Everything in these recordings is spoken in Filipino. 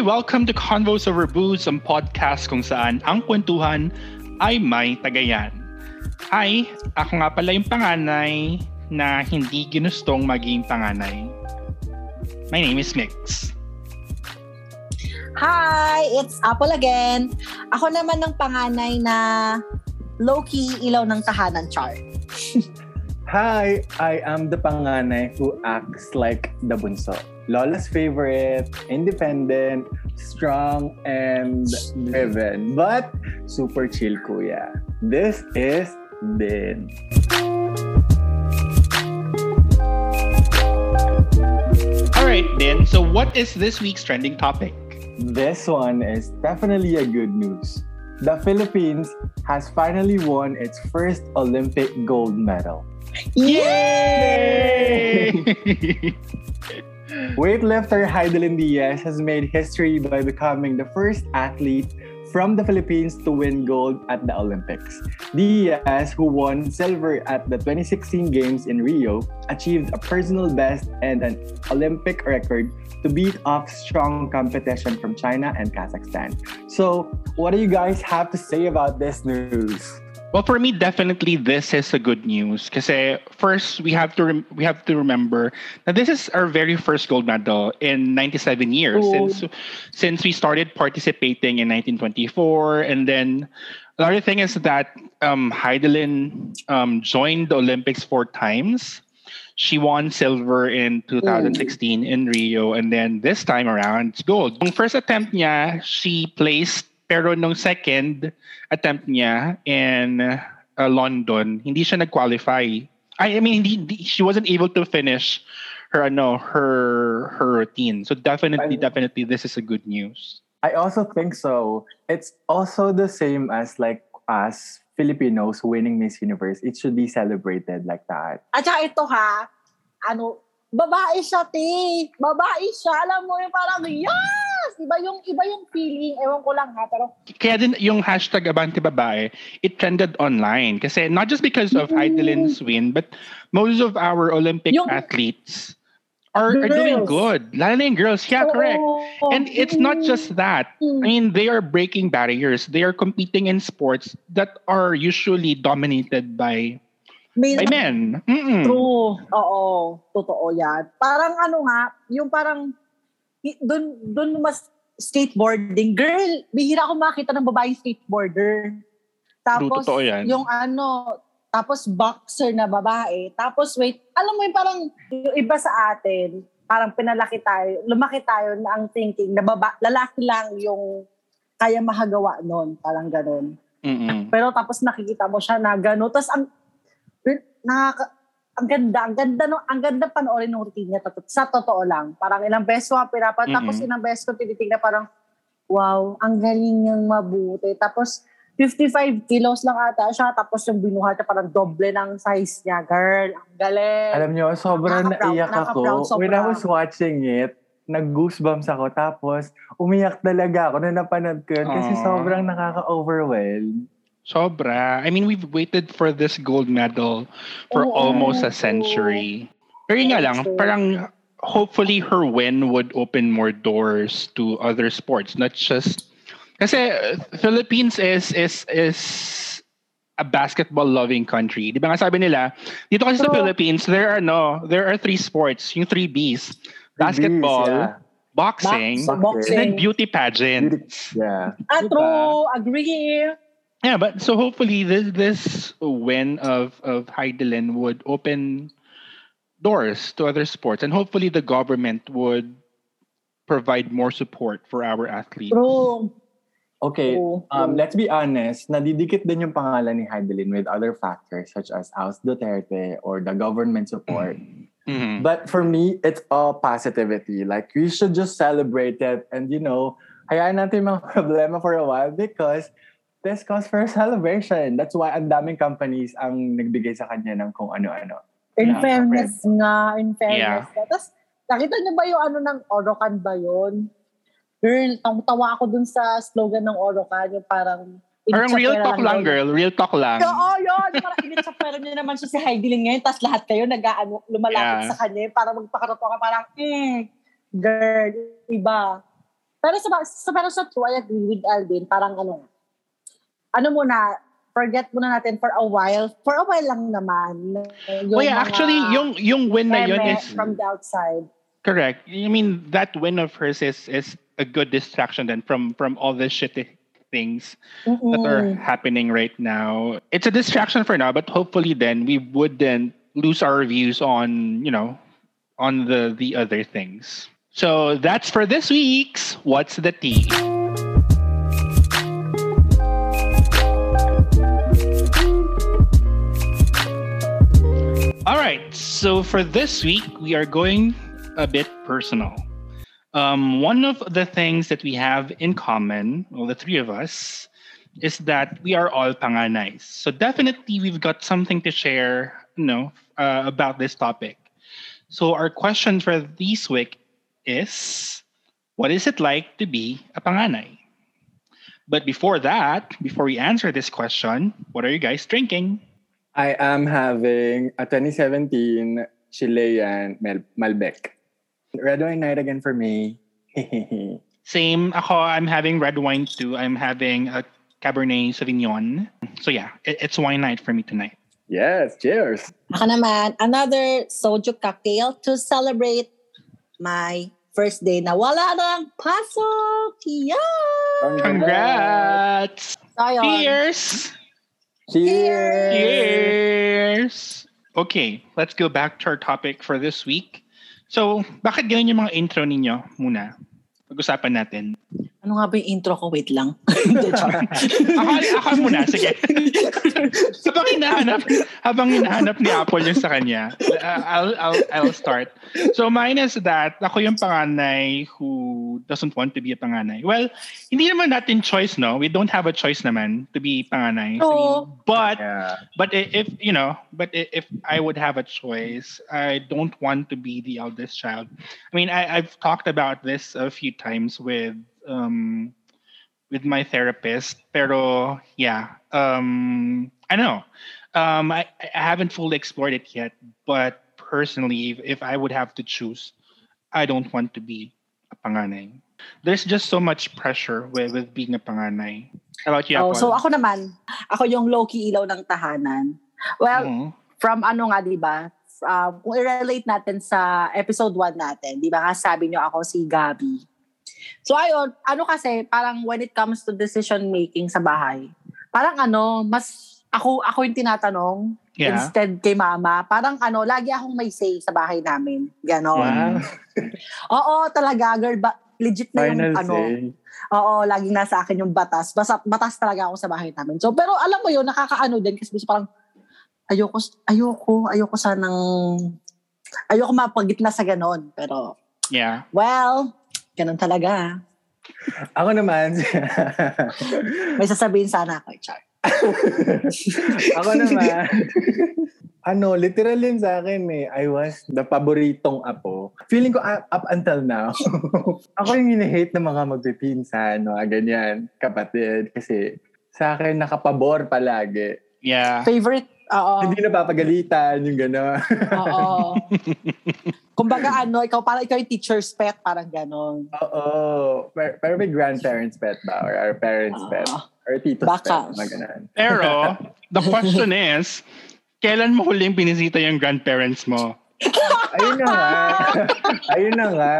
Hi! Welcome to Convos Over Booze, ang podcast kung saan ang kwentuhan ay may tagayan. Hi! Ako nga pala yung panganay na hindi ginustong maging panganay. My name is Mix. Hi! It's Apple again. Ako naman ng panganay na low-key ilaw ng tahanan char. Hi, I am the panganay who acts like the bunso. Lola's favorite, independent, strong, and driven. But super chill kuya. This is Din. Alright then, so what is this week's trending topic? This one is definitely a good news. The Philippines has finally won its first Olympic gold medal. Yay! Weightlifter Heidelin Diaz has made history by becoming the first athlete from the Philippines to win gold at the Olympics. Diaz, who won silver at the 2016 Games in Rio, achieved a personal best and an Olympic record to beat off strong competition from China and Kazakhstan. So, what do you guys have to say about this news? Well, for me, definitely this is a good news. Because first, we have to rem- we have to remember that this is our very first gold medal in 97 years Oh. since since we started participating in 1924. And then another thing is that um, Heidelin um, joined the Olympics four times. She won silver in 2016 in Rio, and then this time around, it's gold. Yung first attempt niya, she placed, pero nung second attempt niya in uh, London, hindi siya nag-qualify. I, I mean, hindi, hindi- she wasn't able to finish her ano her her routine. So definitely, Ay- definitely, this is a good news. I also think so. It's also the same as like us Filipinos winning Miss Universe. It should be celebrated like that. At saka ito ha, ano, babae siya, te. Babae siya. Alam mo yung parang, yes! Iba yung, iba yung feeling. Ewan ko lang ha, pero Kaya din yung hashtag Abante Babae, it trended online. Kasi not just because of Heidelin's win, but most of our Olympic Yung- athletes are, are doing good. Lalo na yung girls. Yeah, correct. Oo. And it's not just that. I mean, they are breaking barriers. They are competing in sports that are usually dominated by May, by men. Mm-mm. True. Oo. Totoo yan. Parang ano nga, yung parang, dun, dun mas skateboarding. Girl, bihira ako makita ng babaeng skateboarder. Tapos, totoo yan. yung ano, tapos boxer na babae. Tapos wait, alam mo yung parang, yung iba sa atin, parang pinalaki tayo, lumaki tayo na ang thinking na baba, lalaki lang yung kaya mahagawa nun. Parang ganun. Mm-mm. Pero tapos nakikita mo siya na gano'n. Tapos ang, nakaka, ang ganda, ang ganda, no, ang ganda panoorin ng routine niya. Tot- Sa totoo lang. Parang ilang beses ko nga pinapan, tapos ilang beses ko tinitignan parang, wow, ang galing niyang mabuti. Tapos, 55 kilos lang ata siya. Tapos yung binuhat niya parang doble ng size niya. Girl, ang galing. Alam nyo, sobrang naiyak ako. When I was watching it, nag-goosebumps ako. Tapos, umiyak talaga ako na napanood ko yun. Kasi sobrang nakaka-overwhelm. Sobra. I mean, we've waited for this gold medal for Oo. almost a century. Pero yun nga lang, parang hopefully her win would open more doors to other sports, not just kasi uh, Philippines is is is a basketball loving country. Di ba nga sabi nila, dito kasi sa Philippines, there are no, there are three sports, yung three Bs. Basketball, Yeah. boxing, Box- and then beauty pageant. Yeah. Ah, true. Agree. Yeah, but so hopefully this this win of of Heidelin would open doors to other sports, and hopefully the government would provide more support for our athletes. True. Okay, True. um, let's be honest, nadidikit din yung pangalan ni Heidelin with other factors such as House Duterte or the government support. Mhm. But for me, it's all positivity. Like, we should just celebrate it and, you know, hayaan natin yung mga problema for a while because this calls for a celebration. That's why ang daming companies ang nagbigay sa kanya ng kung ano-ano. In Yeah, fairness nga, in fairness. Yeah. Tapos, nakita niyo ba yung ano ng Orocan ba yun? Girl, tawa ako dun sa slogan ng Orocan, yung parang... Parang real talk lang, daw. girl. Real talk lang. Oo, yun. Parang init sa pera niya naman siya si Heidi Ling ngayon, tapos lahat kayo nag-ano, lumalapit Yeah. sa kanya para magpakaroto ka parang, mm, girl, iba. Pero sa, sa, pero sa true, I agree with Alvin. Parang ano, ano muna, forget muna natin for a while. For a while lang naman. Yung well, yeah, actually, yung, yung win na yun is... From the outside. Correct. I mean, that win of hers is, is a good distraction then from, from all the shitty things Mm-mm. that are happening right now. It's a distraction for now, but hopefully then we wouldn't lose our views on, you know, on the the other things. So that's for this week's What's the Tea? So for this week, we are going a bit personal. Um, one of the things that we have in common, well, the three of us, is that we are all panganais. So definitely, we've got something to share, you know, uh, about this topic. So our question for this week is what is it like to be a panganay? But before that, before we answer this question, what are you guys drinking? I am having a 2017 Chilean Mal- Malbec. Red wine night again for me. Same. Ako, I'm having red wine too. I'm having a Cabernet Sauvignon. So yeah, it, it's wine night for me tonight. Yes, cheers. Ako naman, another soju cocktail to celebrate my first day na wala nang pasok. Yeah! Congrats! Cheers! Cheers! Cheers! Okay, let's go back to our topic for this week. So, bakit ganyan yung mga intro ninyo muna? Pag-usapan natin. Ano nga ba yung intro ko? Wait lang. ako, ako muna, sige. habang hinahanap, habang hinahanap ni Apple yung sa kanya, uh, I'll, I'll, I'll start. So mine is that, ako yung panganay who doesn't want to be a panganay. Well, hindi naman natin choice, no? We don't have a choice naman to be panganay. Oh. But, yeah. but if, you know, but if I would have a choice, I don't want to be the eldest child. I mean, I, I've talked about this a few times with um, with my therapist. Pero yeah, um, I know. Um, I, I haven't fully explored it yet, but personally, if, if I would have to choose, I don't want to be a panganay. There's just so much pressure with, with being a panganay. How about you, oh, So ako naman, ako yung low-key ilaw ng tahanan. Well, mm-hmm. from ano nga, di ba? Uh, kung i-relate natin sa episode 1 natin, di ba nga sabi nyo ako si Gabi. So ayun, ano kasi, parang when it comes to decision making sa bahay, parang ano, mas ako ako yung tinatanong yeah. instead kay mama. Parang ano, lagi akong may say sa bahay namin. Ganon. Wow. Oo, talaga, girl. Ba, legit na Final yung ano. Oo, laging nasa akin yung batas. Basta, batas talaga ako sa bahay namin. So, pero alam mo yun, nakakaano din kasi parang ayoko, ayoko, ayoko sanang, ayoko mapagitna sa ganon. Pero, yeah. well, Ganun talaga. Ako naman. May sasabihin sana ako, Char. ako naman. ano, literal yun sa akin eh. I was the paboritong apo. Feeling ko uh, up until now, ako yung hinihate ng mga magpipinsan, no, ganyan, kapatid. Kasi sa akin, nakapabor palagi. Yeah. Favorite Oo. Hindi na papagalitan, yung gano'n. Oo. Kumbaga ano, ikaw parang ikaw yung teacher's pet, parang gano'n. Oo. Pero, pero may grandparents pet ba? Or our parents pet? Or tito's Baka. pet? Mga Pero, the question is, kailan mo huling binisita yung grandparents mo? Ayun na nga. Ayun na nga.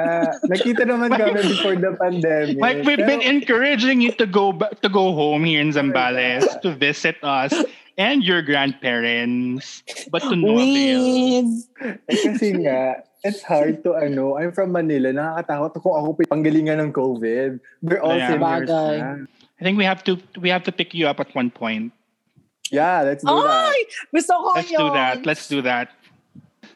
Nakita naman kami before the pandemic. Like we've been encouraging you to go back, to go home here in Zambales to visit us and your grandparents, but to no avail. Eh, kasi nga, it's hard to ano, I'm from Manila, nakakatakot kung ako panggalingan ng COVID. We're all yeah. seniors na. I think we have to we have to pick you up at one point. Yeah, let's do that. Ay! Gusto ko Let's yun. do that. Let's do that.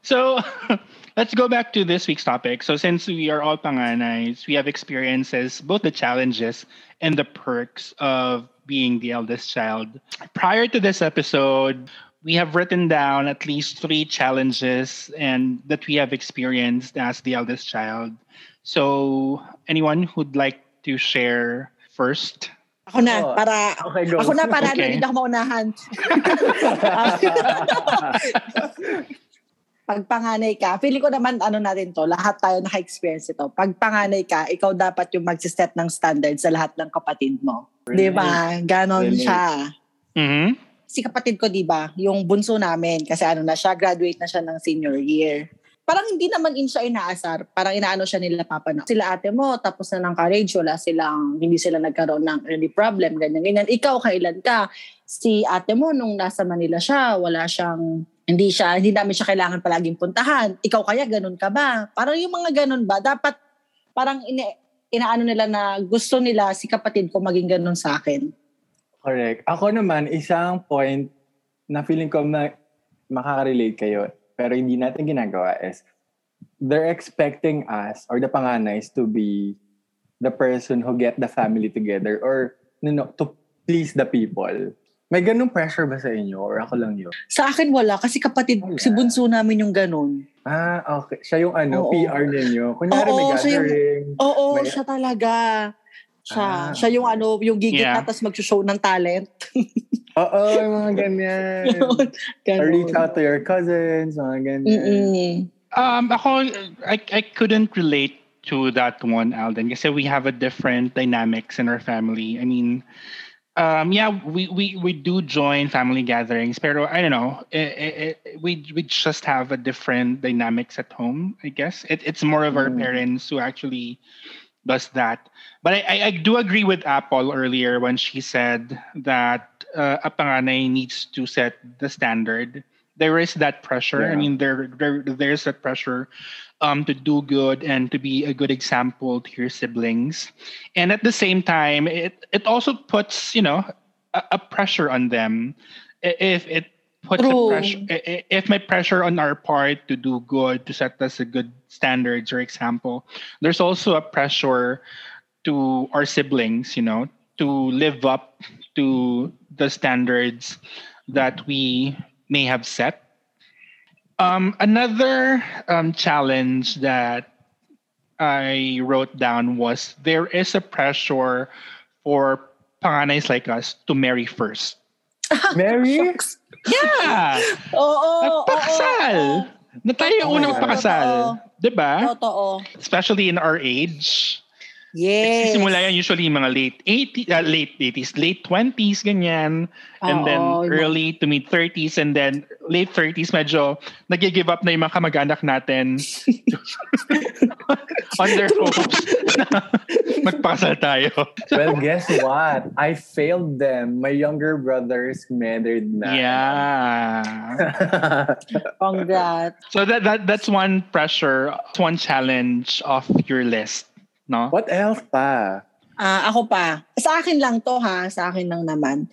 So, let's go back to this week's topic. So, since we are all panganays, we have experiences, both the challenges and the perks of being the eldest child. Prior to this episode, we have written down at least three challenges and that we have experienced as the eldest child. So, anyone who'd like to share first? Ako na, oh, para, okay, go. ako na para okay. hindi ako maunahan. pag panganay ka, feeling ko naman ano natin to, lahat tayo naka-experience ito. Pag panganay ka, ikaw dapat yung mag-set ng standard sa lahat ng kapatid mo. Di ba? Ganon Relate. siya. Mhm. Si kapatid ko, di ba, yung bunso namin, kasi ano na siya, graduate na siya ng senior year. Parang hindi naman in siya inaasar. Parang inaano siya nila papa na. Sila ate mo, tapos na ng courage, wala silang, hindi sila nagkaroon ng early problem, ganyan, ganyan. Ikaw, kailan ka? Si ate mo, nung nasa Manila siya, wala siyang, hindi siya, hindi namin siya kailangan palaging puntahan. Ikaw kaya, ganun ka ba? Parang yung mga ganun ba, dapat parang ina, inaano nila na gusto nila si kapatid ko maging ganun sa akin. Correct. Ako naman, isang point na feeling ko na makaka-relate kayo, pero hindi natin ginagawa is they're expecting us or the panganays to be the person who get the family together or you know, to please the people. May ganung pressure ba sa inyo or ako lang yun? Sa akin wala, kasi kapatid, Wala. si bunso namin yung ganun. Ah, okay. Siya yung ano, Oo. PR ninyo. Kunyari may Oo, yung- gathering. Oo, May- siya talaga. Siya, Ah. siya yung ano, yung gigit Yeah. na tapos mag-show ng talent. Oo, yung mga ganyan. Or Ganun. reach out to your cousins, mga ganyan. Mm-mm. Um, ako, I, I couldn't relate to that one, Alden, kasi we have a different dynamics in our family. I mean, um, yeah, we, we, we do join family gatherings, pero I don't know, it, it, we, we just have a different dynamics at home, I guess. It, it's more of our Mm. parents who actually does that. But I, I, I do agree with Apple earlier when she said that uh, a panganay needs to set the standard. There is that pressure. I mean, there, there there's that pressure um, to do good and to be a good example to your siblings. And at the same time, it it also puts you know a, a pressure on them. If it puts a pressure, i- i- if my pressure on our part to do good, to set us a good standards or example, there's also a pressure to our siblings, you know, to live up to the standards that we may have set. Um, another um, challenge that I wrote down was there is a pressure for panganays like us to marry first. marry? Yeah! Oo, oo, Nagpakasal! oo. Na tayo yung Oh my unang God. pakasal. Diba? Totoo. Especially in our age. Yes. Simula yan usually mga late 80s, uh, late 80s, late 20s, ganyan. And then early to mid 30s and then late 30s medyo nag-give up na yung mga kamag-anak natin on their hopes na magpakasal tayo. Well, guess what? I failed them. My younger brothers married na. Yeah. Congrats. So that, that that's one pressure, one challenge of your list, no? what else pa? Ah, ako pa. Sa akin lang to ha, sa akin lang naman.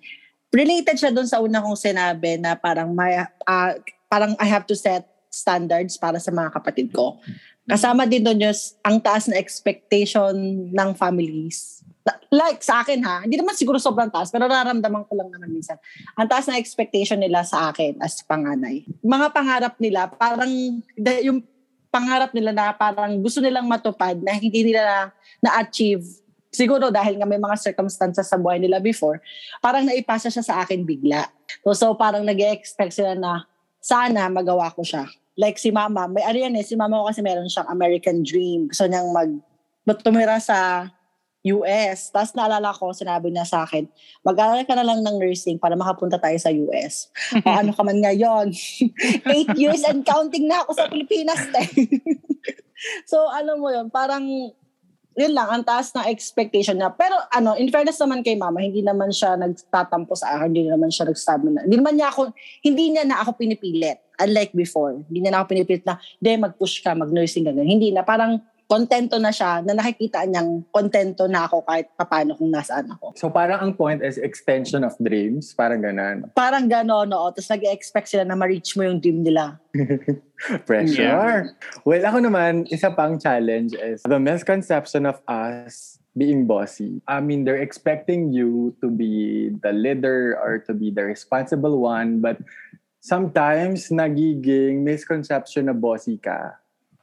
Related siya doon sa una kong sinabi na parang may ah, parang I have to set standards para sa mga kapatid ko. Kasama din doon yung ang taas na expectation ng families. Like sa akin ha, hindi naman siguro sobrang taas, pero nararamdaman ko lang naman minsan. Ang taas na expectation nila sa akin as panganay. Mga pangarap nila, parang yung pangarap nila na parang gusto nilang matupad na hindi nila na-achieve siguro dahil nga may mga circumstances sa buhay nila before, parang naipasa siya sa akin bigla. So, so parang nag expect sila na sana magawa ko siya. Like si mama, may ano yan eh, si mama ko kasi meron siyang American dream. Gusto niyang mag, tumira sa US. Tapos naalala ko, sinabi niya sa akin, mag-aaral ka na lang ng nursing para makapunta tayo sa US. o ano ka man ngayon. Eight years and counting na ako sa Pilipinas. so, alam mo yun, parang yun lang, ang taas ng expectation niya. Pero ano, in fairness naman kay mama, hindi naman siya nagtatampo sa akin, hindi naman siya nagsabi na, hindi naman niya ako, hindi niya na ako pinipilit. Unlike before, hindi niya na ako pinipilit na, de mag-push ka, mag-nursing ka. Hindi na, parang kontento na siya, na nakikita niyang kontento na ako kahit papano kung nasaan ako. So parang ang point is extension of dreams. Parang ganun. Parang gano'n, no? Tapos nag-expect sila na ma-reach mo yung dream nila. Pressure. Well, ako naman, isa pang challenge is the misconception of us being bossy. I mean, they're expecting you to be the leader or to be the responsible one, but sometimes nagiging misconception na bossy ka.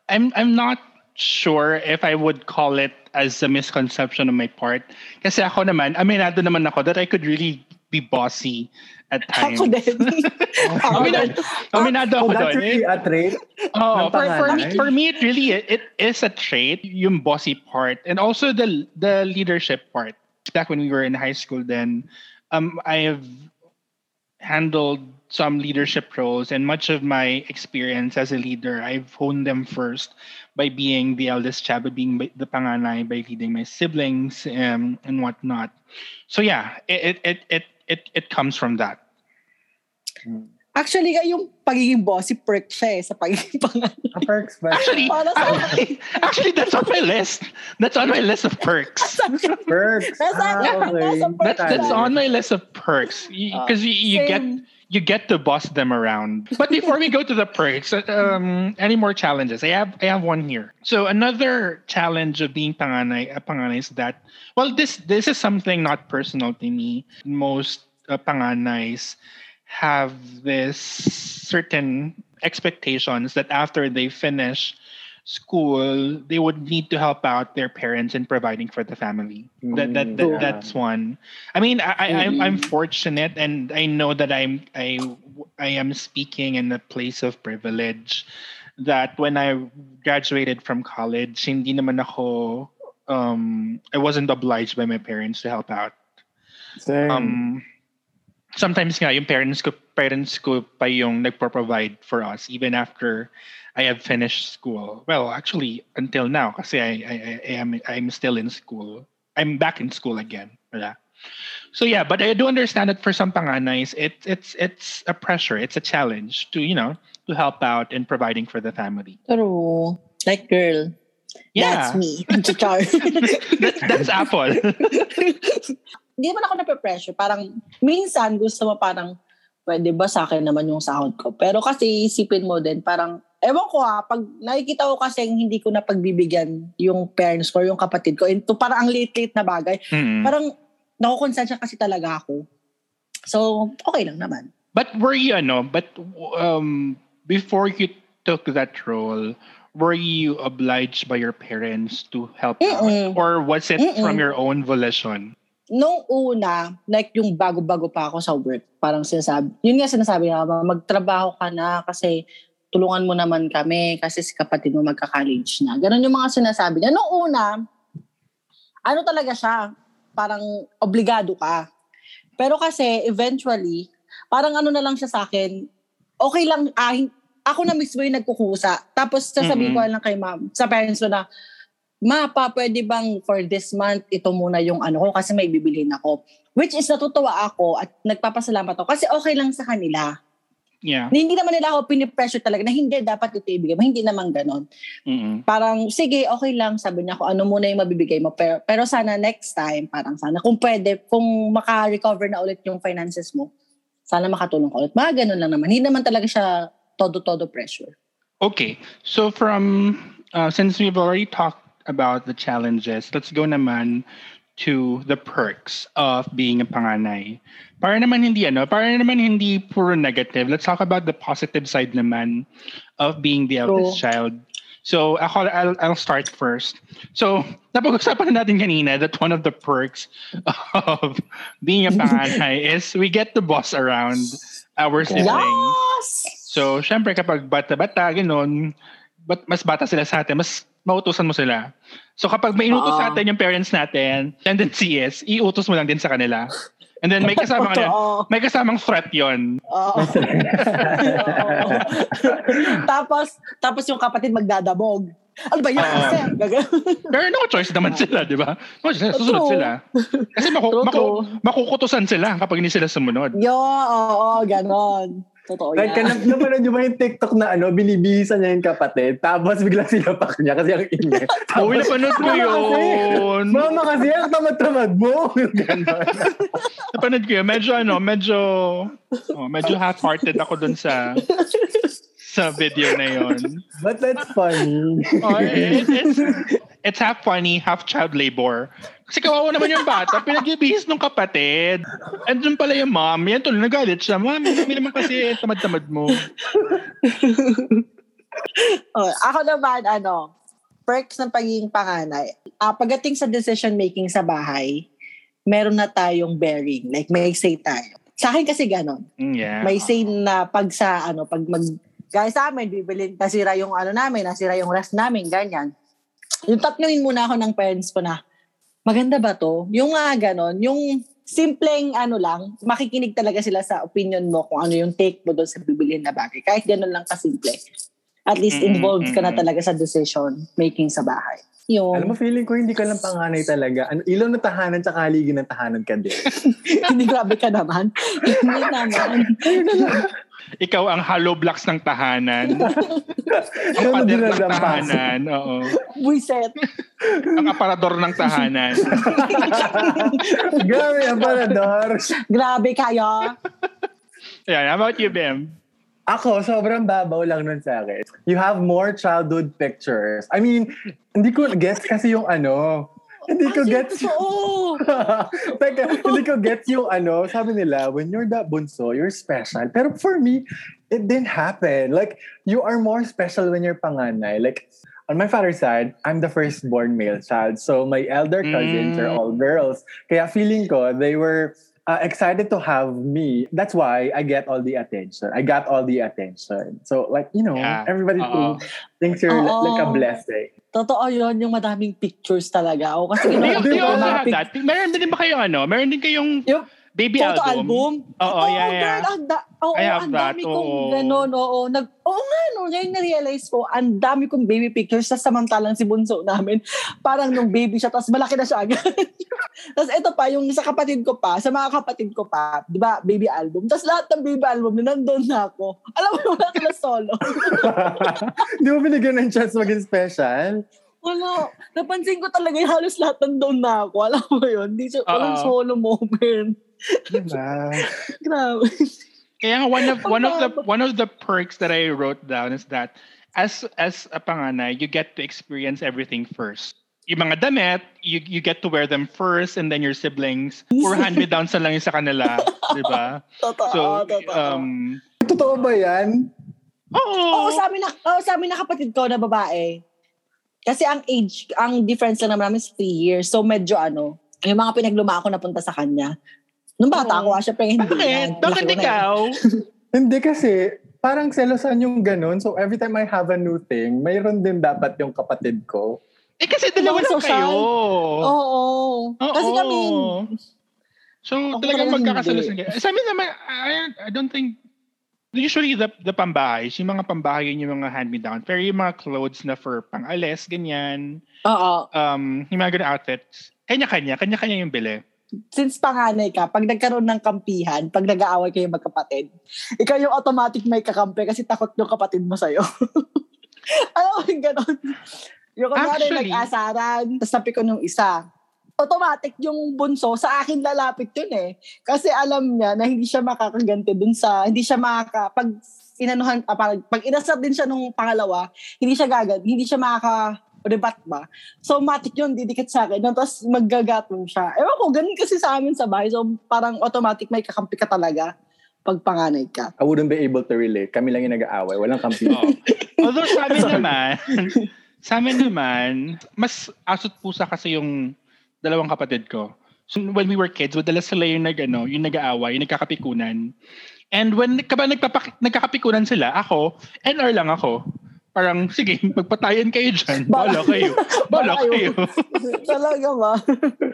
I'm I'm not sure if I would call it as a misconception on my part. Kasi ako naman, aminado naman ako that I could really be bossy at times. Ako din. Ako Aminado, din. aminado Oh, ako that's really a trait? Oh, for, for, me, for me, it really it is a trait, yung bossy part, and also the the leadership part. Back when we were in high school, then um, I have handled some leadership roles, and much of my experience as a leader, I've honed them first by being the eldest child, by being the panganay, by leading my siblings um, and whatnot. So yeah, it it it it it, it comes from that. Actually, yung pagiging bossy perk siya eh, sa pagiging pangalan. Ah, perks ba? Actually, Para sa actually, actually, that's on my list. That's on my list of perks. Perks. Nasa- Ah, okay. nasa perks That's that's on my list of perks because you, you get you get to boss them around. But before we go to the perks, um, any more challenges? I have I have one here. So another challenge of being panganay, uh, panganay is that well, this this is something not personal to me. Most uh, panganays have this certain expectations that after they finish school, they would need to help out their parents in providing for the family. That, that, that Mm, that's one. I mean, I, I I'm, I'm fortunate, and I know that I'm I I am speaking in a place of privilege. That when I graduated from college, hindi naman ako um I wasn't obliged by my parents to help out. Same. Um sometimes nga yung parents ko parents ko pa yung nagpo-provide for us even after I have finished school. Well, actually until now kasi I I, I am I'm still in school. I'm back in school again. Wala. So yeah, but I do understand that for some panganays, it's it's it's a pressure, it's a challenge to you know to help out in providing for the family. True. Like, girl, Yeah, that's me. That's, that's Apple. Hindi man ako nape-pressure. Parang, minsan gusto mo parang, pwede ba sa akin naman yung sahod ko? Pero kasi isipin mo din, parang, ewan ko ha, pag nakikita ko kasi hindi ko na pagbibigyan yung parents ko, yung kapatid ko, into parang ang late-late na bagay, Mm. parang nakukonsensya kasi talaga ako. So, okay lang naman. But were you ano, but um before you took that role, were you obliged by your parents to help out? Mm-mm. Or was it Mm-mm. from your own volition? Nung una, like yung bago-bago pa ako sa work, parang sinasabi, yun nga sinasabi nga, magtrabaho ka na kasi tulungan mo naman kami kasi si kapatid mo magka-college na. Ganon yung mga sinasabi niya. Nung una, ano talaga siya, parang obligado ka. Pero kasi eventually, parang ano na lang siya sa akin, okay lang, ah, ako na mismo yung nagkukusa. Tapos sasabihin ko Mhm. lang kay ma'am, sa parents ko na, Ma, pa, pwede bang for this month, ito muna yung ano ko kasi may bibilhin ako. Which is natutuwa ako at nagpapasalamat ako kasi okay lang sa kanila. Yeah. Na hindi naman nila ako pinipressure talaga na hindi dapat ito ibigay mo. Hindi naman ganon. Mm-mm. Parang, sige, okay lang. Sabi niya ako, ano muna yung mabibigay mo. Pero, pero sana next time, parang sana kung pwede, kung maka-recover na ulit yung finances mo, sana makatulong ka ulit. Mga ganon lang naman. Hindi naman talaga siya todo-todo pressure. Okay. So from uh, since we've already talked about the challenges, let's go naman to the perks of being a panganay. Para naman hindi ano, para naman hindi puro negative. Let's talk about the positive side naman of being the eldest True. child. So ako, I'll, I'll start first. So napag-usapan na natin kanina that one of the perks of being a panganay is we get to boss around our siblings. Yes! So, syempre kapag bata-bata, ganun, but mas bata sila sa atin, mas mautusan mo sila. So, kapag may inutos sa Oo. atin yung parents natin, tendency is, iutos mo lang din sa kanila. And then may kasama ka Oo. may kasamang threat yon. Oo. Tapos, tapos yung kapatid magdadabog. Ano ba yun? Gagano. Pero no choice naman sila, di ba? No choice, susunod True. sila. Kasi maku- True, maku- true. makukutusan sila kapag hindi sila sumunod. Yo, oo, ganon. Totoo Like, yan. kan- napanood nyo ba yung TikTok na ano, binibihisan niya yung kapatid, tapos biglang sinapak niya kasi ang ingay. Oh, napanood ko yun. Mama kasi, ang tamad-tamad mo. Yung ganon. Napanood ko yun. Medyo ano, medyo, oh, medyo half-hearted ako dun sa sa video na yun. But that's funny. Oh, it, it's, it's half funny, half child labor. Kasi kawawa naman yung bata, pinagbibihis ng kapatid. Andun pala yung mom, yan tuloy nagalit siya. Mom, kami naman kasi tamad-tamad mo. Oh, ako naman, ano, perks ng pagiging panganay. Ah, pagdating sa decision making sa bahay, meron na tayong bearing. Like, may say tayo. Sa akin kasi ganon. Mm, Yeah. May say na pag sa, ano, pag mag Guys, sa amin, bibili, nasira yung ano namin, nasira yung rest namin, ganyan. Yung tatlongin muna ako ng parents ko na, maganda ba to? Yung nga ganon, yung simpleng ano lang, makikinig talaga sila sa opinion mo kung ano yung take mo doon sa bibilhin na bagay. Kahit ganon lang kasimple. At least involved ka na talaga sa decision making sa bahay. Yung, Alam mo, feeling ko hindi ka lang panganay talaga. Ano, ilaw na tahanan tsaka haligi ng tahanan ka din. hindi grabe ka naman. hindi naman. Ikaw ang hollow blocks ng tahanan. ang Ano pader ng tahanan. Oo. Buiset. Ang aparador ng tahanan. Grabe, aparador. Grabe kayo. Yeah, how about you, Bim? Ako, sobrang babaw lang nun sa akin. You have more childhood pictures. I mean, hindi ko gets kasi yung ano. Hindi ko Ay, gets totoo. Teka, hindi ko gets yung ano. Sabi nila, when you're the bunso, you're special. Pero for me, it didn't happen. Like, you are more special when you're panganay. Like, on my father's side, I'm the firstborn male child. So my elder cousins are Mm. all girls. Kaya feeling ko, they were uh, excited to have me. That's why I get all the attention. I got all the attention. So like, you know, Yeah. everybody thinks, thinks you're li- like a Oo. blessing. Totoo yun, yung madaming pictures talaga. O kasi also mga have pic- that? Meron din ba kayo ano? Meron din kayong Yung baby photo album? album. Oo, yeah, yeah. girl, ang da- oo, I have ang that, dami kong oo. ganun, oo. Nag, oo nga, no, ngayon na-realize ko, ang dami kong baby pictures, sa samantalang si Bunso namin, parang nung baby siya, tapos malaki na siya agad. tapos ito pa, yung sa kapatid ko pa, sa mga kapatid ko pa, di ba, baby album. Tapos lahat ng baby album, na nandun na ako. Alam mo, wala sila solo. Di mo binigyan ng chance maging special? Wala. Napansin ko talaga yung halos lahat nandun na ako. Alam mo yun? Di siya, walang solo moment. Diba? Grabe. Kaya nga one of one of the one of the perks that I wrote down is that as as a panganay, you get to experience everything first. Yung mga damit, you you get to wear them first and then your siblings or hand-me-downs na lang yung sa kanila, 'di ba? Totoo, So totoo. um Totoo ba yan? Oo. Oo, sa amin na, oo, sa amin na kapatid ko na babae. Kasi ang age, ang difference lang naman namin is three years. So medyo ano, yung mga pinagluma ako napunta sa kanya. Nung bata Oo. ako, ah, syempre hindi Bakit? yan. Bakit ikaw? Hindi kasi, parang selosan yung ganun. So every time I have a new thing, mayroon din dapat yung kapatid ko. Eh kasi dalawa lang social. kayo. Oo. Oo. Kasi kami, So, Ako talagang hindi. kayo. Sa amin naman, I, I don't think, usually the, the pambahay, yung mga pambahay yun yung mga hand-me-down. Pero yung mga clothes na for pang-alis, ganyan, oo. um, yung mga ganun outfits, kanya-kanya, kanya-kanya yung bili. Since panganay ka, pag nagkaroon ng kampihan, pag nag-aaway kayo magkapatid, ikaw yung automatic may kakampi kasi takot yung kapatid mo sa'yo. Alam mo yung ganon? Yung kunyari nag-asaran, tapos sabi ko nung isa, automatic yung bunso, sa akin lalapit yun eh. Kasi alam niya na hindi siya makakaganti dun sa, hindi siya makaka, pag inanuhan, ah, pag, pag inasar din siya nung pangalawa, hindi siya gagad, hindi siya makaka, rebat ba? So, matik yun, didikit sa akin. Tapos, maggagatong siya. Ewan ko, ganun kasi sa amin sa bahay. So, parang automatic may kakampi ka talaga pag panganay ka. I wouldn't be able to relate. Kami lang yung nag-aaway. Walang kampi. Oh. Although sa amin naman, sa amin naman, mas asot pusa kasi yung dalawang kapatid ko. So when we were kids, madalas sila yung nag ano, yung nag-aaway, yung nagkakapikunan. And when kapag nagpapak- nagkakapikunan sila, ako, NR lang ako. Parang, sige, magpatayan kayo dyan. Bala kayo. Bala kayo. Talaga ba?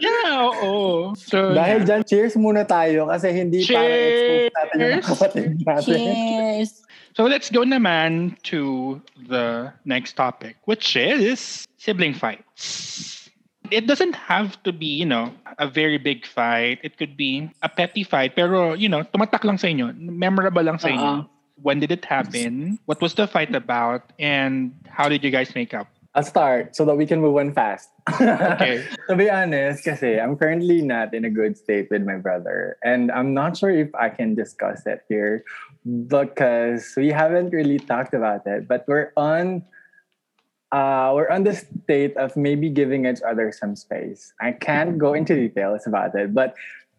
yeah, oo. So, Dahil dyan, cheers muna tayo kasi hindi para expose natin yung Cheers! kapatid natin. Cheers! So let's go naman to the next topic, which is sibling fights. It doesn't have to be, you know, a very big fight. It could be a petty fight, pero, you know, tumatak lang sa inyo. Memorable lang sa inyo. Oo. When did it happen? What was the fight about? And how did you guys make up? I'll start so that we can move on fast. Okay. to be honest, kasi I'm currently not in a good state with my brother. And I'm not sure if I can discuss it here because we haven't really talked about it. But we're on uh, we're on the state of maybe giving each other some space. I can't go into details about it, but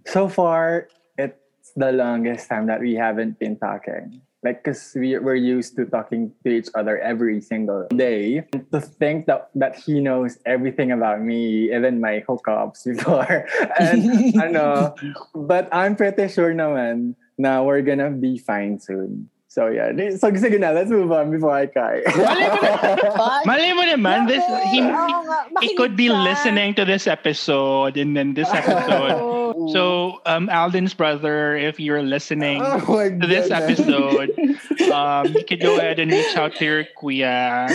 so far it's the longest time that we haven't been talking. Like, cause we we're used to talking to each other every single day. And to think that that he knows everything about me, even my hookups before, and I know, but I'm pretty sure naman na we're gonna be fine soon. So yeah. So sige na, let's move on before I cry. Malay mo, But, malay mo naman, this, he, he could be listening to this episode and then this episode. Oo. So, um, Alden's brother, if you're listening oh my to this episode, um, you can go ahead and reach out to your kuya.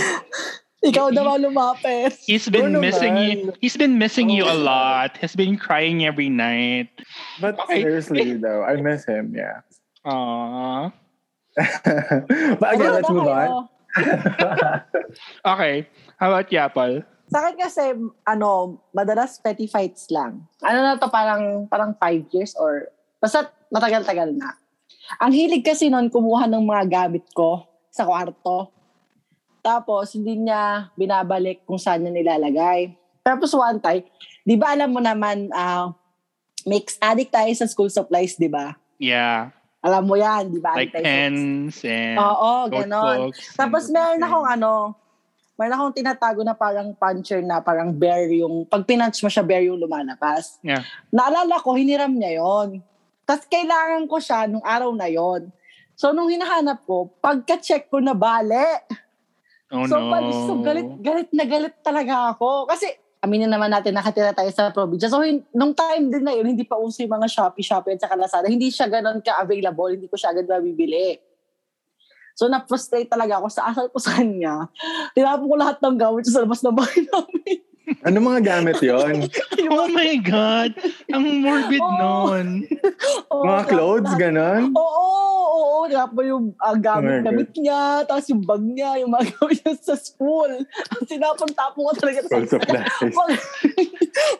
Ikaw daw ang lumapit. He's been Oo missing naman. you. He's been missing you a lot. He's been crying every night. But Okay. seriously though, I miss him, yeah. Aww. but again, Ano let's move on. Okay. How about Yapal? Sa akin kasi, ano, madalas petty fights lang. Ano na to, parang, parang five years or, basta matagal-tagal na. Ang hilig kasi noon kumuha ng mga gamit ko sa kwarto. Tapos, hindi niya binabalik kung saan niya nilalagay. Tapos one time, di ba alam mo naman, ah, mix addict tayo sa school supplies, di ba? Yeah. Alam mo yan, di ba? Like pens and Oo, ganon. Tapos meron akong ano, meron akong tinatago na parang puncher na parang bear yung, pag pinunch mo siya, bear yung lumalabas. Yeah. Naalala ko, hiniram niya yon. Tapos kailangan ko siya nung araw na yon. So nung hinahanap ko, pagka-check ko na bale. Oh so, no. bali- so galit, galit na galit talaga ako. Kasi aminin naman natin, nakatira tayo sa probinsya. So, hin- nung time din na yun, hindi pa uso yung mga Shopee, Shopee at saka Lazada. Hindi siya ganun ka-available. Hindi ko siya agad mabibili. So, na-frustrate talaga ako sa asal ko sa kanya. Tinapon ko lahat ng gamit sa labas ng bahay namin. ano mga gamit yon? Oh my God. Ang morbid Oo. nun. Oo, mga clothes, ganon? Oo, oo, oo. Tinapon yung uh, Oh my gamit-gamit niya, tapos yung bag niya, yung mga gamit niya sa school. Tinapon-tapon ko talaga. School supplies. Wag,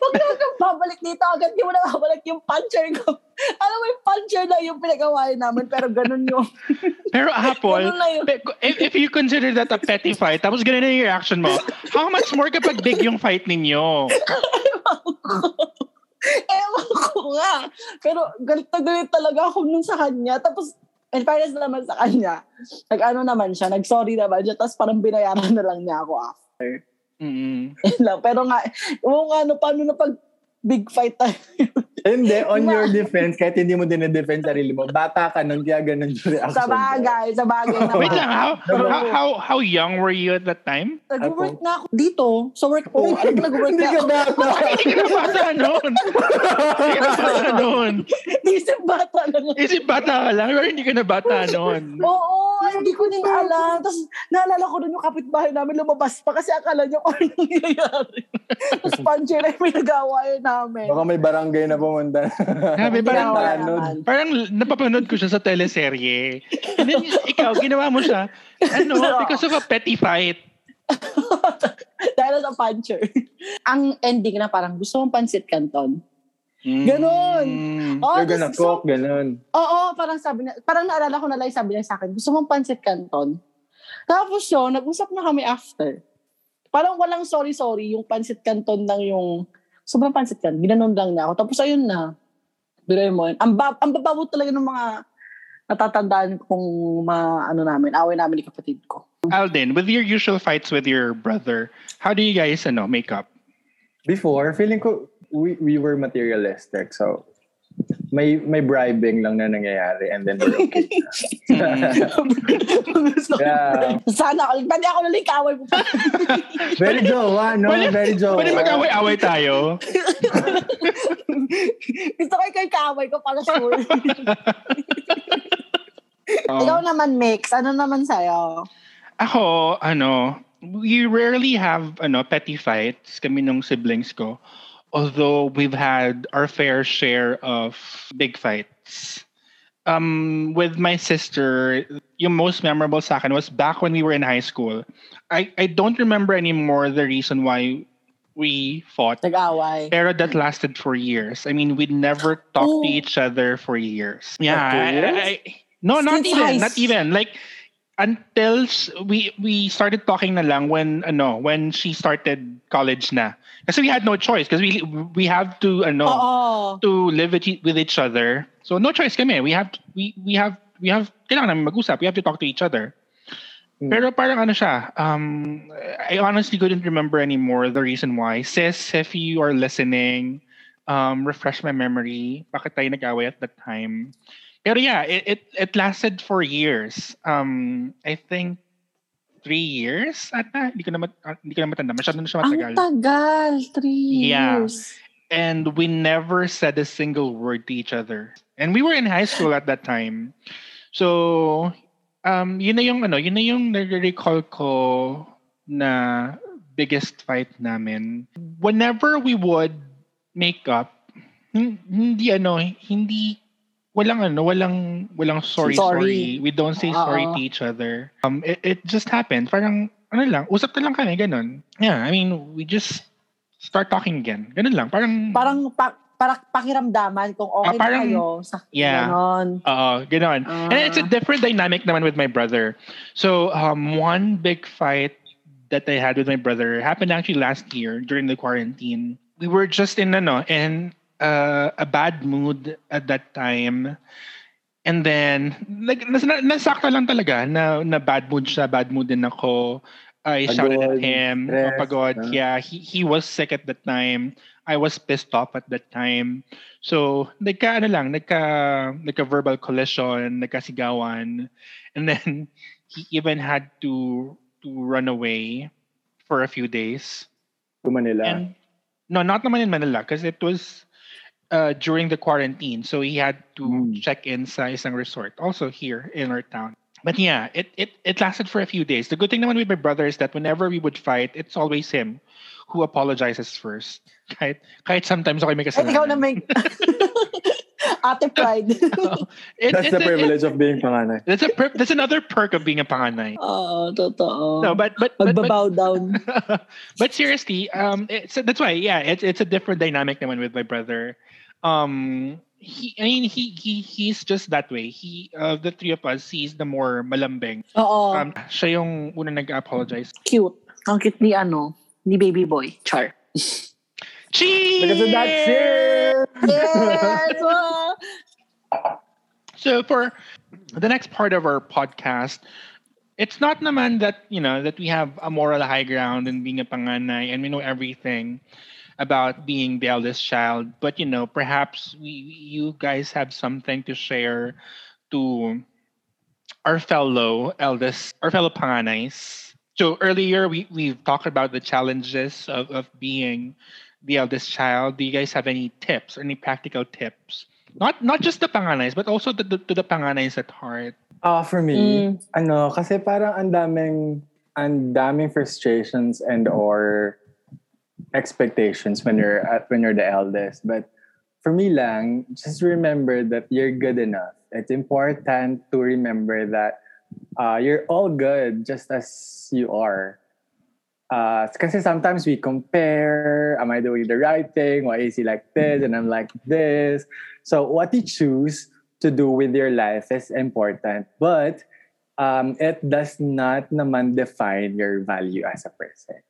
wag na babalik dito agad. Di mo na babalik yung puncher ko. Alam mo yung puncher na yung pinagawa namin, pero ganun yung... Pero Apple, pe- if, if you consider that a petty fight, tapos ganun na yung reaction mo, how much more kapag big yung fight ninyo? Ewan ko nga. Pero galit na galit talaga ako nun sa kanya. Tapos, in fairness naman sa kanya, nag-ano naman siya, nag-sorry naman siya, tapos parang binayaran na lang niya ako after. Mm. Lang. Pero nga, nga, ano, paano na pag big fight tayo? Hindi, on your defense, kahit hindi mo dinedefend sarili mo, bata ka nun, kaya ganun yung reaction. sa bagay, sa bagay naman. Wait lang, how, how, how, how young were you at that time? Nag-work na ako dito, sa work ko. Alam mo, nag-work Hindi na ka ako. bata. Hindi ka na bata noon. Hindi ka na bata noon. Isip bata lang. Isip bata ka lang, pero hindi ka na bata noon. Oo, hindi ko din alam. Tapos naalala ko doon yung kapitbahay namin lumabas pa kasi akala niya parang nangyayari. Tapos puncher na yung pinagawain namin. Baka may barangay na pumunta. Sabi, parang, Ginawa tanod. naman. parang napapanood ko siya sa teleserye. And then, ikaw, ginawa mo siya, ano, because of a petty fight. Dahil sa puncher. Ang ending na parang gusto mong pansit canton. Ganon. Mm. Oh, You're gonna so- cook, ganun. Oo, parang sabi na, parang naalala ko na lang sabi niya sa akin, gusto mong pansit canton. Tapos yun, nag-usap na kami after. Parang walang sorry-sorry, yung pansit canton lang yung, sobrang pansit canton, ginanon lang niya ako. Tapos ayun na, biray mo yun. Ang, ba- ang babaw talaga ng mga natatandaan kong mga ano namin, away namin ni kapatid ko. Alden, with your usual fights with your brother, how do you guys ano, make up? Before, feeling ko, we, we were materialistic. So, may may bribing lang na nangyayari and then we're okay. Yeah. Sana, pwede ako nalang kaway mo. Very jowa, no? Pwede- Very jowa. Pwede mag-away-away tayo. Gusto ko yung kaway ko para sure. Um, Ikaw naman, Mix. Ano naman sa'yo? Ako, ano, we rarely have ano petty fights kami nung siblings ko. Although we've had our fair share of big fights. Um, with my sister, yung most memorable sa akin was back when we were in high school. I, I don't remember anymore the reason why we fought. Nag-away. Pero that lasted for years. I mean, we'd never talked to each other for years. Yeah. For I- I- I- no, not even. high Not even. Like until we we started talking na lang when ano when she started college na. Kasi we had no choice because we we have to ano Oo. to live with, with each other. So no choice kami. We have we we have we have kailangan namin mag-usap. We have to talk to each other. Hmm. Pero parang ano siya, um, I honestly couldn't remember anymore the reason why. Sis, if you are listening, um, refresh my memory. Bakit tayo nag-away at that time? Pero yeah, it, it, it lasted for years. Um, I think three years ata. Hindi ko na, mat, ah, hindi ko na matanda. Masyado na siya Ang matagal. tagal. Three Yeah. years. and we never said a single word to each other. And we were in high school at that time. So, um, yun na yung ano, yun na yung nare-recall ko na biggest fight namin. Whenever we would make up, hin- hindi ano, hindi walang ano, walang walang sorry sorry. Sorry. We don't say sorry Oo. to each other. Um it, it just happened. Parang ano lang, usap na lang kami ganun. Yeah, I mean, we just start talking again. Ganun lang. Parang Parang pa, para pakiramdaman kung Ah, okay parang- na kayo. Sa, Yeah. Ganon. Oo, gano'n. And it's a Ah. different dynamic naman with my brother. So, um, one big fight that I had with my brother happened actually last year during the quarantine. We were just in ano, in uh, a bad mood at that time. And then, like, nas, na- nasakta lang talaga na, na bad mood siya, bad mood din ako. I shouted at Pagod, him. stress, pagod. ah. Yeah, he, he was sick at that time. I was pissed off at that time. So, nagka ano lang, nagka, nagka verbal collision, nagkasigawan. And then, he even had to to run away for a few days. To Manila. And no, not naman in Manila because it was uh, during the quarantine. So he had to Mm. check in sa isang resort, also here in our town. But yeah, it, it it lasted for a few days. The good thing naman with my brother is that whenever we would fight, it's always him who apologizes first. Kahit, kahit sometimes ako may kasalanan. ikaw na may... Ate Pride. It- That's it's the a- privilege of being panganay. That's a per- that's another perk of being a panganay. Oo, totoo. No, but but but, but, down. but seriously, um, it's that's why, yeah, it's it's a different dynamic naman with my brother. Um, he, I mean, he he he's just that way. He of the three of us, he's the more malambing. Oo. Um, siya yung una nag-apologize. cute. Ang cute ni ano, ni baby boy. Char. Cheese! Because of that shit! Yes! So for the next part of our podcast, it's not naman that you know that we have a moral high ground and being a panganay and we know everything about being the eldest child, but you know perhaps we you guys have something to share to our fellow eldest, our fellow panganays. So earlier we we've talked about the challenges of of being the eldest child. Do you guys have any tips, any practical tips? Not not just the panganays, but also to the, to the panganays at heart. Ah, for me, Mm. ano, kasi parang ang daming, ang daming frustrations and or expectations when you're at when you're the eldest. But for me lang, just remember that you're good enough. It's important to remember that uh, you're all good just as you are. Uh, kasi sometimes we compare, am I doing the right thing? Why is he like this and I'm like this? So what you choose to do with your life is important, but um, it does not naman define your value as a person.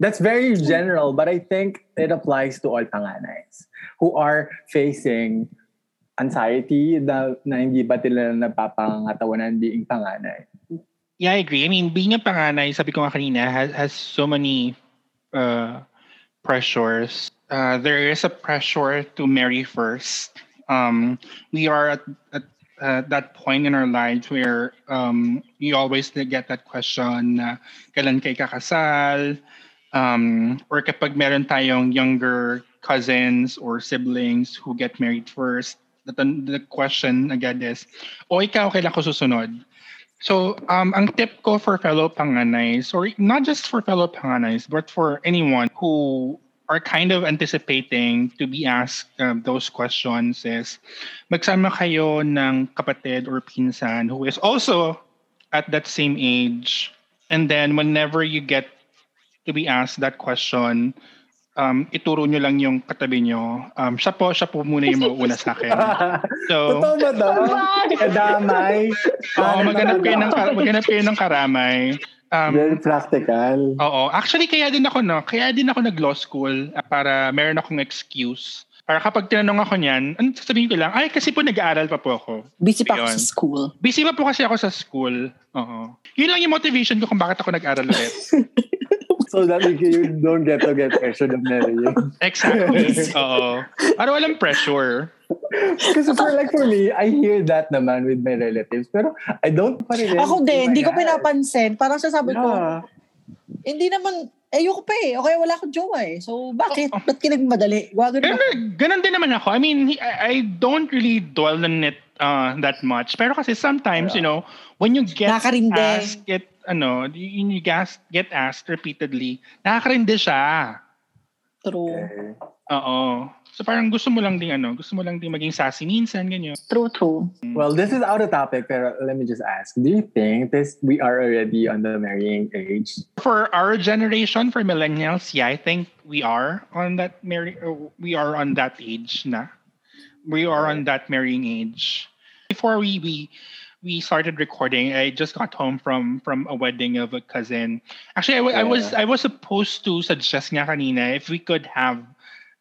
That's very general, but I think it applies to all panganays who are facing anxiety na, na hindi ba nila napapangatawanan being panganay. Yeah, I agree. I mean, being a panganay, sabi ko nga kanina, has, has so many uh, pressures. Uh, there is a pressure to marry first. Um, we are at, at uh, that point in our lives where um, you always get that question na kailan kay kakasal? Um, or kapag meron tayong younger cousins or siblings who get married first, the, the question agad is, o ikaw kailan ko susunod? So, um, ang tip ko for fellow panganays, or not just for fellow panganays, but for anyone who are kind of anticipating to be asked um, those questions is magsama kayo ng kapatid or pinsan who is also at that same age. And then whenever you get to be asked that question, um, ituro nyo lang yung katabi nyo. Um, siya po, siya po muna yung mauuna sa akin. So, Totoo ba to? Kadamay? Oo, maghanap kayo ng kar- maghanap kayo ng karamay. Um, Very practical. oo, actually kaya din ako no, kaya din ako nag-law school uh, para meron akong excuse. Para kapag tinanong ako niyan, ano sasabihin ko lang, ay kasi po nag-aaral pa po ako. Busy pa ako Yun. sa school. Busy pa po kasi ako sa school. Oo. Yun lang yung motivation ko kung bakit ako nag-aral ulit. So that you, you don't get to get pressured of marrying. Exactly. Oo. Para walang pressure. Kasi for like for me, I hear that naman with my relatives. Pero I don't pa rin. Ako din, hindi ko Yeah. pinapansin. Parang sasabi ko, Yeah. hindi naman, ayoko pa eh. Okay, wala akong jowa eh. So, bakit? Oh, Ba't kinagmadali? Ganun, ba? ganun din naman ako. I mean, I, I don't really dwell on it uh, that much. Pero kasi sometimes, you know, when you get asked, get, ano, you, you gas, get asked repeatedly, nakakarindi siya. True. Okay. Oo. So parang gusto mo lang ding ano, gusto mo lang ding maging sassy minsan, ganyan. True, true. Well, this is out of topic, pero let me just ask. Do you think this we are already on the marrying age? For our generation, for millennials, yeah, I think we are on that marry uh, we are on that age na. We are on that marrying age. Before we we we started recording, I just got home from from a wedding of a cousin. Actually, I, wa- I was I was supposed to suggest nga kanina if we could have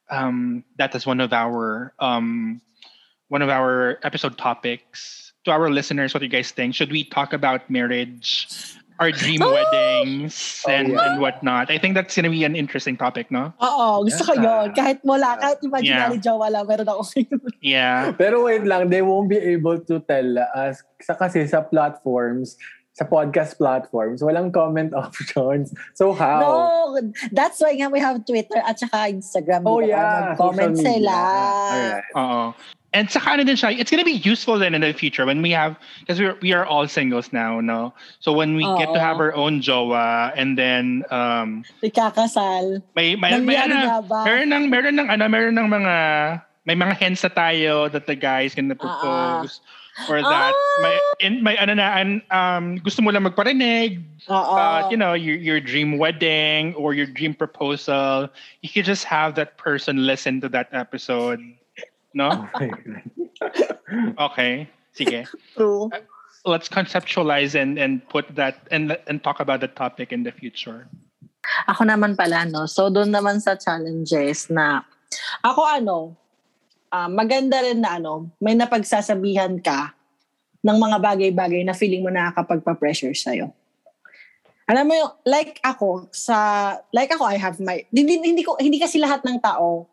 um that as one of our um one of our episode topics to our listeners what do you guys think? Should we talk about marriage our dream Oh! weddings Oh, and, yeah. and whatnot i think that's gonna be an interesting topic no Oo, gusto ko Yeah. yun. Kahit wala, kahit imaginary Yeah. jowa lang, meron ako. yeah Pero wait lang, they won't be able to tell us sa kasi sa platforms, sa podcast platforms, walang comment options. So how? no, that's why nga we have Twitter at saka Instagram. Oh yeah, Mag-comment sila. Alright. uh and saka ano din siya, it's gonna be useful then in the future when we have because we're we are all singles now no so when we get to have our own jowa and then um Ikakasal. may may, may Nangyari ano, nga ba? meron ng meron ng ano meron ng mga may mga hints na tayo that the guy is gonna Ah, propose or that Ah! may in may ano na an- um gusto mo lang magparinig Oo. about you know your your dream wedding or your dream proposal you could just have that person listen to that episode no okay sige True. let's conceptualize and and put that and and talk about the topic in the future Ako naman pala, no? So, doon naman sa challenges na, ako ano, ah, maganda rin na ano, may napagsasabihan ka ng mga bagay-bagay na feeling mo nakakapagpa-pressure sa'yo. Alam mo yung, like ako, sa, like ako, I have my, hindi, hindi, ko, hindi kasi lahat ng tao,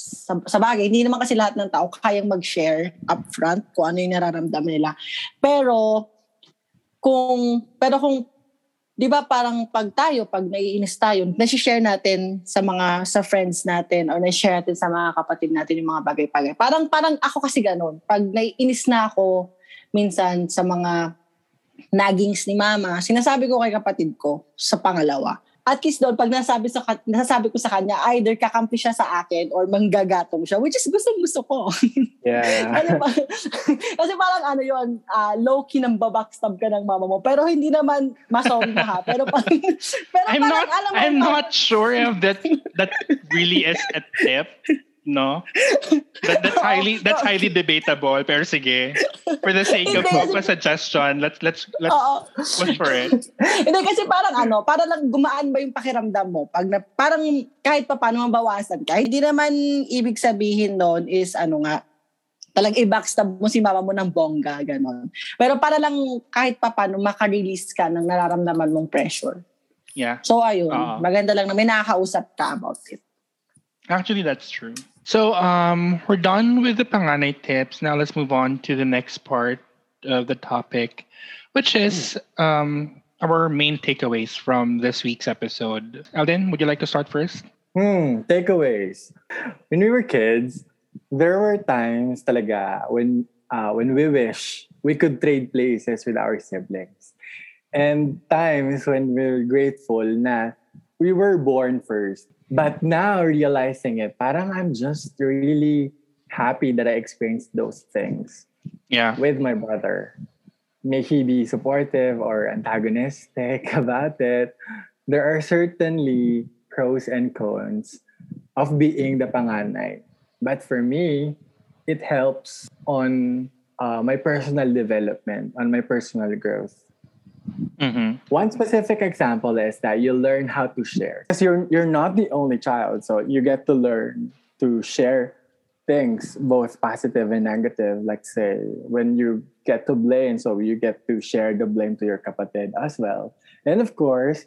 sa, sa bagay, hindi naman kasi lahat ng tao kayang mag-share upfront kung ano yung nararamdaman nila. Pero, kung, pero kung 'di ba parang pag tayo, pag naiinis tayo, nasi-share natin sa mga sa friends natin or nasi-share natin sa mga kapatid natin yung mga bagay-bagay. Parang parang ako kasi ganun. Pag naiinis na ako minsan sa mga nagings ni mama, sinasabi ko kay kapatid ko sa pangalawa. At least doon, pag nasabi, sa, nasasabi ko sa kanya, either kakampi siya sa akin or manggagatong siya, which is gusto-gusto ko. Yeah. ano ba? Kasi parang ano yun, ah, low-key nang babackstab ka ng mama mo. Pero hindi naman masongga ha. Pero parang, pero I'm parang, not alam mo, I'm parang- not sure if that that really is a tip. No. That, that's highly that's highly debatable. Pero sige. For the sake of, a suggestion, let's let's let's push for it. hindi kasi parang ano, para lang gumaan ba yung pakiramdam mo? Pag na, parang kahit pa paano mabawasan ka. Hindi naman ibig sabihin noon is ano nga, talang i-backstab mo si mama mo ng bongga, ganon. Pero para lang kahit pa paano makarelease ka ng nararamdaman mong pressure. Yeah. So ayun, Oo. maganda lang na may nakakausap ka about it. Actually, that's true. So um, we're done with the panganay tips. Now let's move on to the next part of the topic, which is um, our main takeaways from this week's episode. Alden, would you like to start first? Hmm, takeaways. When we were kids, there were times talaga when uh, when we wish we could trade places with our siblings. And times when we're grateful na we were born first. But now realizing it, parang I'm just really happy that I experienced those things Yeah. with my brother. May he be supportive or antagonistic about it, there are certainly pros and cons of being the panganay. But for me, it helps on uh, my personal development, on my personal growth. Mm-hmm. One specific example is that you learn how to share. Because you're you're not the only child, so you get to learn to share things, both positive and negative. Like say, when you get to blame, so you get to share the blame to your kapatid as well. And of course,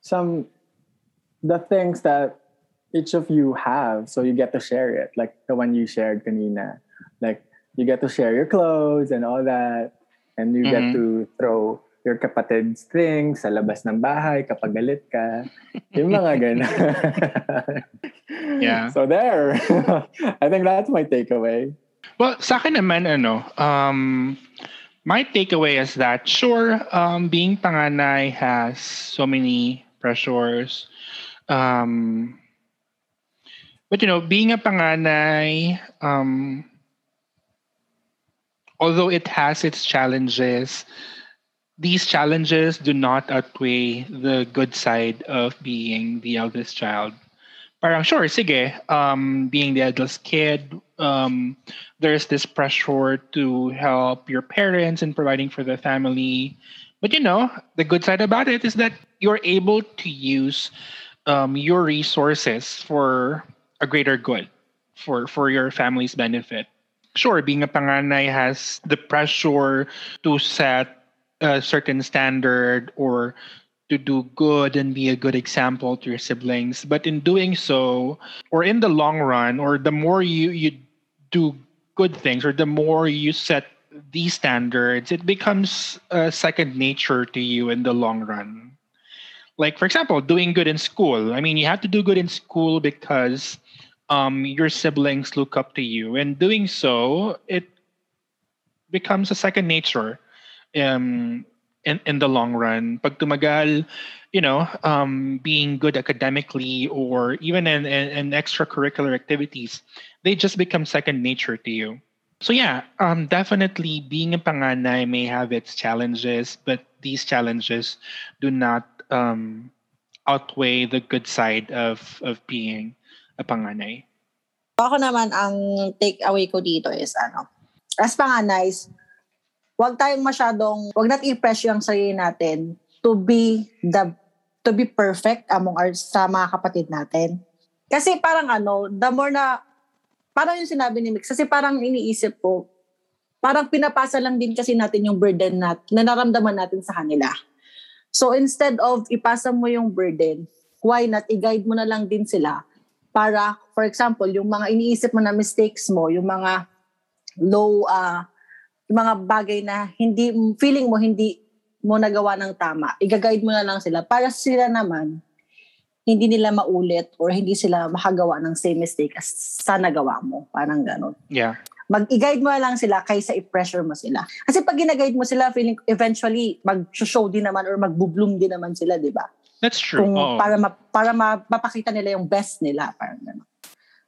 some the things that each of you have, so you get to share it. Like the one you shared kanina Like you get to share your clothes and all that. And you get Mhm. to throw your kapatid's things sa labas ng bahay kapag galit ka. Yung mga ganun. Yeah. So there. I think that's my takeaway. Well, sa akin naman, ano, um, my takeaway is that, sure, um, being panganay has so many pressures. Um, but, you know, being a panganay, um, although it has its challenges, these challenges do not outweigh the good side of being the eldest child. Parang sure, sige, um, being the eldest kid, um, there's this pressure to help your parents in providing for the family. But you know, the good side about it is that you're able to use um, your resources for a greater good, for for your family's benefit. Sure, being a panganay has the pressure to set a certain standard or to do good and be a good example to your siblings. But in doing so, or in the long run, or the more you you do good things, or the more you set these standards, it becomes uh, second nature to you in the long run. Like for example, doing good in school. I mean, you have to do good in school because um, your siblings look up to you, and doing so, it becomes a second nature. Um, in, in the long run. Pag tumagal, you know, um, being good academically or even in, in, in extracurricular activities, they just become second nature to you. So yeah, um, definitely being a panganay may have its challenges, but these challenges do not um, outweigh the good side of, of being a panganay. Ako naman, ang take away ko dito is, ano, as panganays, wag tayong masyadong, wag natin i-pressure ang sarili natin to be the, to be perfect among our, sa mga kapatid natin. Kasi parang ano, the more na, parang yung sinabi ni Mix, kasi parang iniisip ko, parang pinapasa lang din kasi natin yung burden na, na naramdaman natin sa kanila. So instead of ipasa mo yung burden, why not i-guide mo na lang din sila para, for example, yung mga iniisip mo na mistakes mo, yung mga low, uh, mga bagay na hindi, feeling mo hindi mo nagawa ng tama, i-guide mo na lang sila para sila naman hindi nila maulit or hindi sila makagawa ng same mistake as sa nagawa mo. Parang ganon. Yeah. Mag-i-guide mo na lang sila kaysa i-pressure mo sila. Kasi pag gina-guide mo sila, feeling eventually mag-show din naman or mag-bloom din naman sila, di ba? That's true. Kung Oo. para ma- para ma- mapakita nila yung best nila, parang ganon.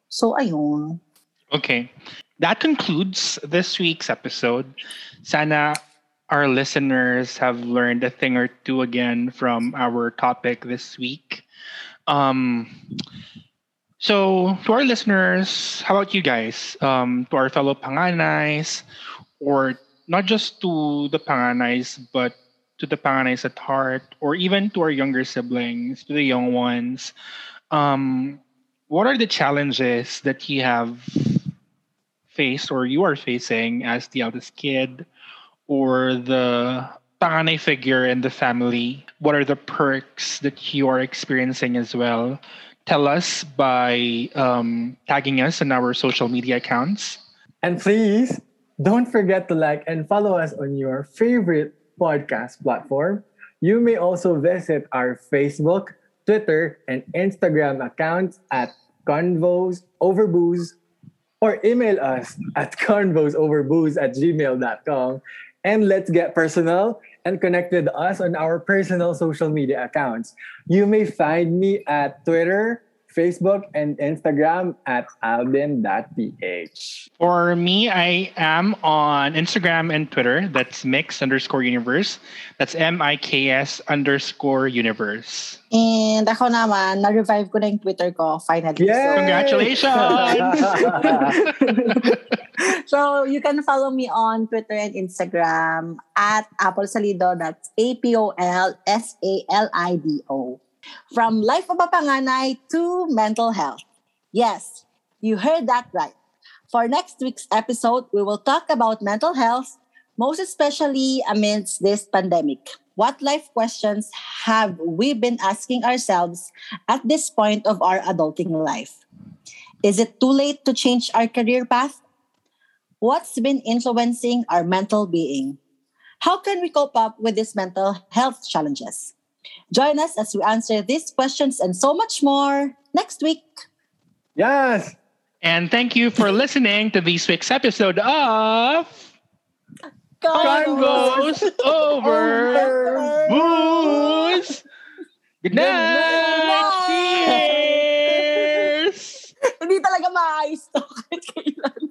So ayun. Okay. That concludes this week's episode. Sana our listeners have learned a thing or two again from our topic this week. Um, so, to our listeners, how about you guys? Um, to our fellow panganays, or not just to the panganays, but to the panganays at heart, or even to our younger siblings, to the young ones. Um, what are the challenges that you have faced or you are facing as the eldest kid or the panganay figure in the family? What are the perks that you are experiencing as well? Tell us by um, tagging us in our social media accounts. And please don't forget to like and follow us on your favorite podcast platform. You may also visit our Facebook, Twitter, and Instagram accounts at Convos Over Booze or email us at convosoverbooze at gmail.com and let's get personal and connect with us on our personal social media accounts. You may find me at Twitter, Facebook, and Instagram at alden.ph. For me, I am on Instagram and Twitter. That's mix underscore universe. That's M I K S underscore universe. And ako naman, na-revive ko na yung Twitter ko, finally. Yay! Congratulations! So, you can follow me on Twitter and Instagram at Apple Salido. That's A-P-O-L-S-A-L-I-D-O. From life of a panganay to mental health. Yes, you heard that right. For next week's episode, we will talk about mental health, most especially amidst this pandemic. What life questions have we been asking ourselves at this point of our adulting life? Is it too late to change our career path? What's been influencing our mental being? How can we cope up with these mental health challenges? Join us as we answer these questions and so much more next week. Yes. And thank you for listening to this week's episode of Convos, Convos Over Booze. Good night. Cheers. Hindi talaga maayos to kahit kailan.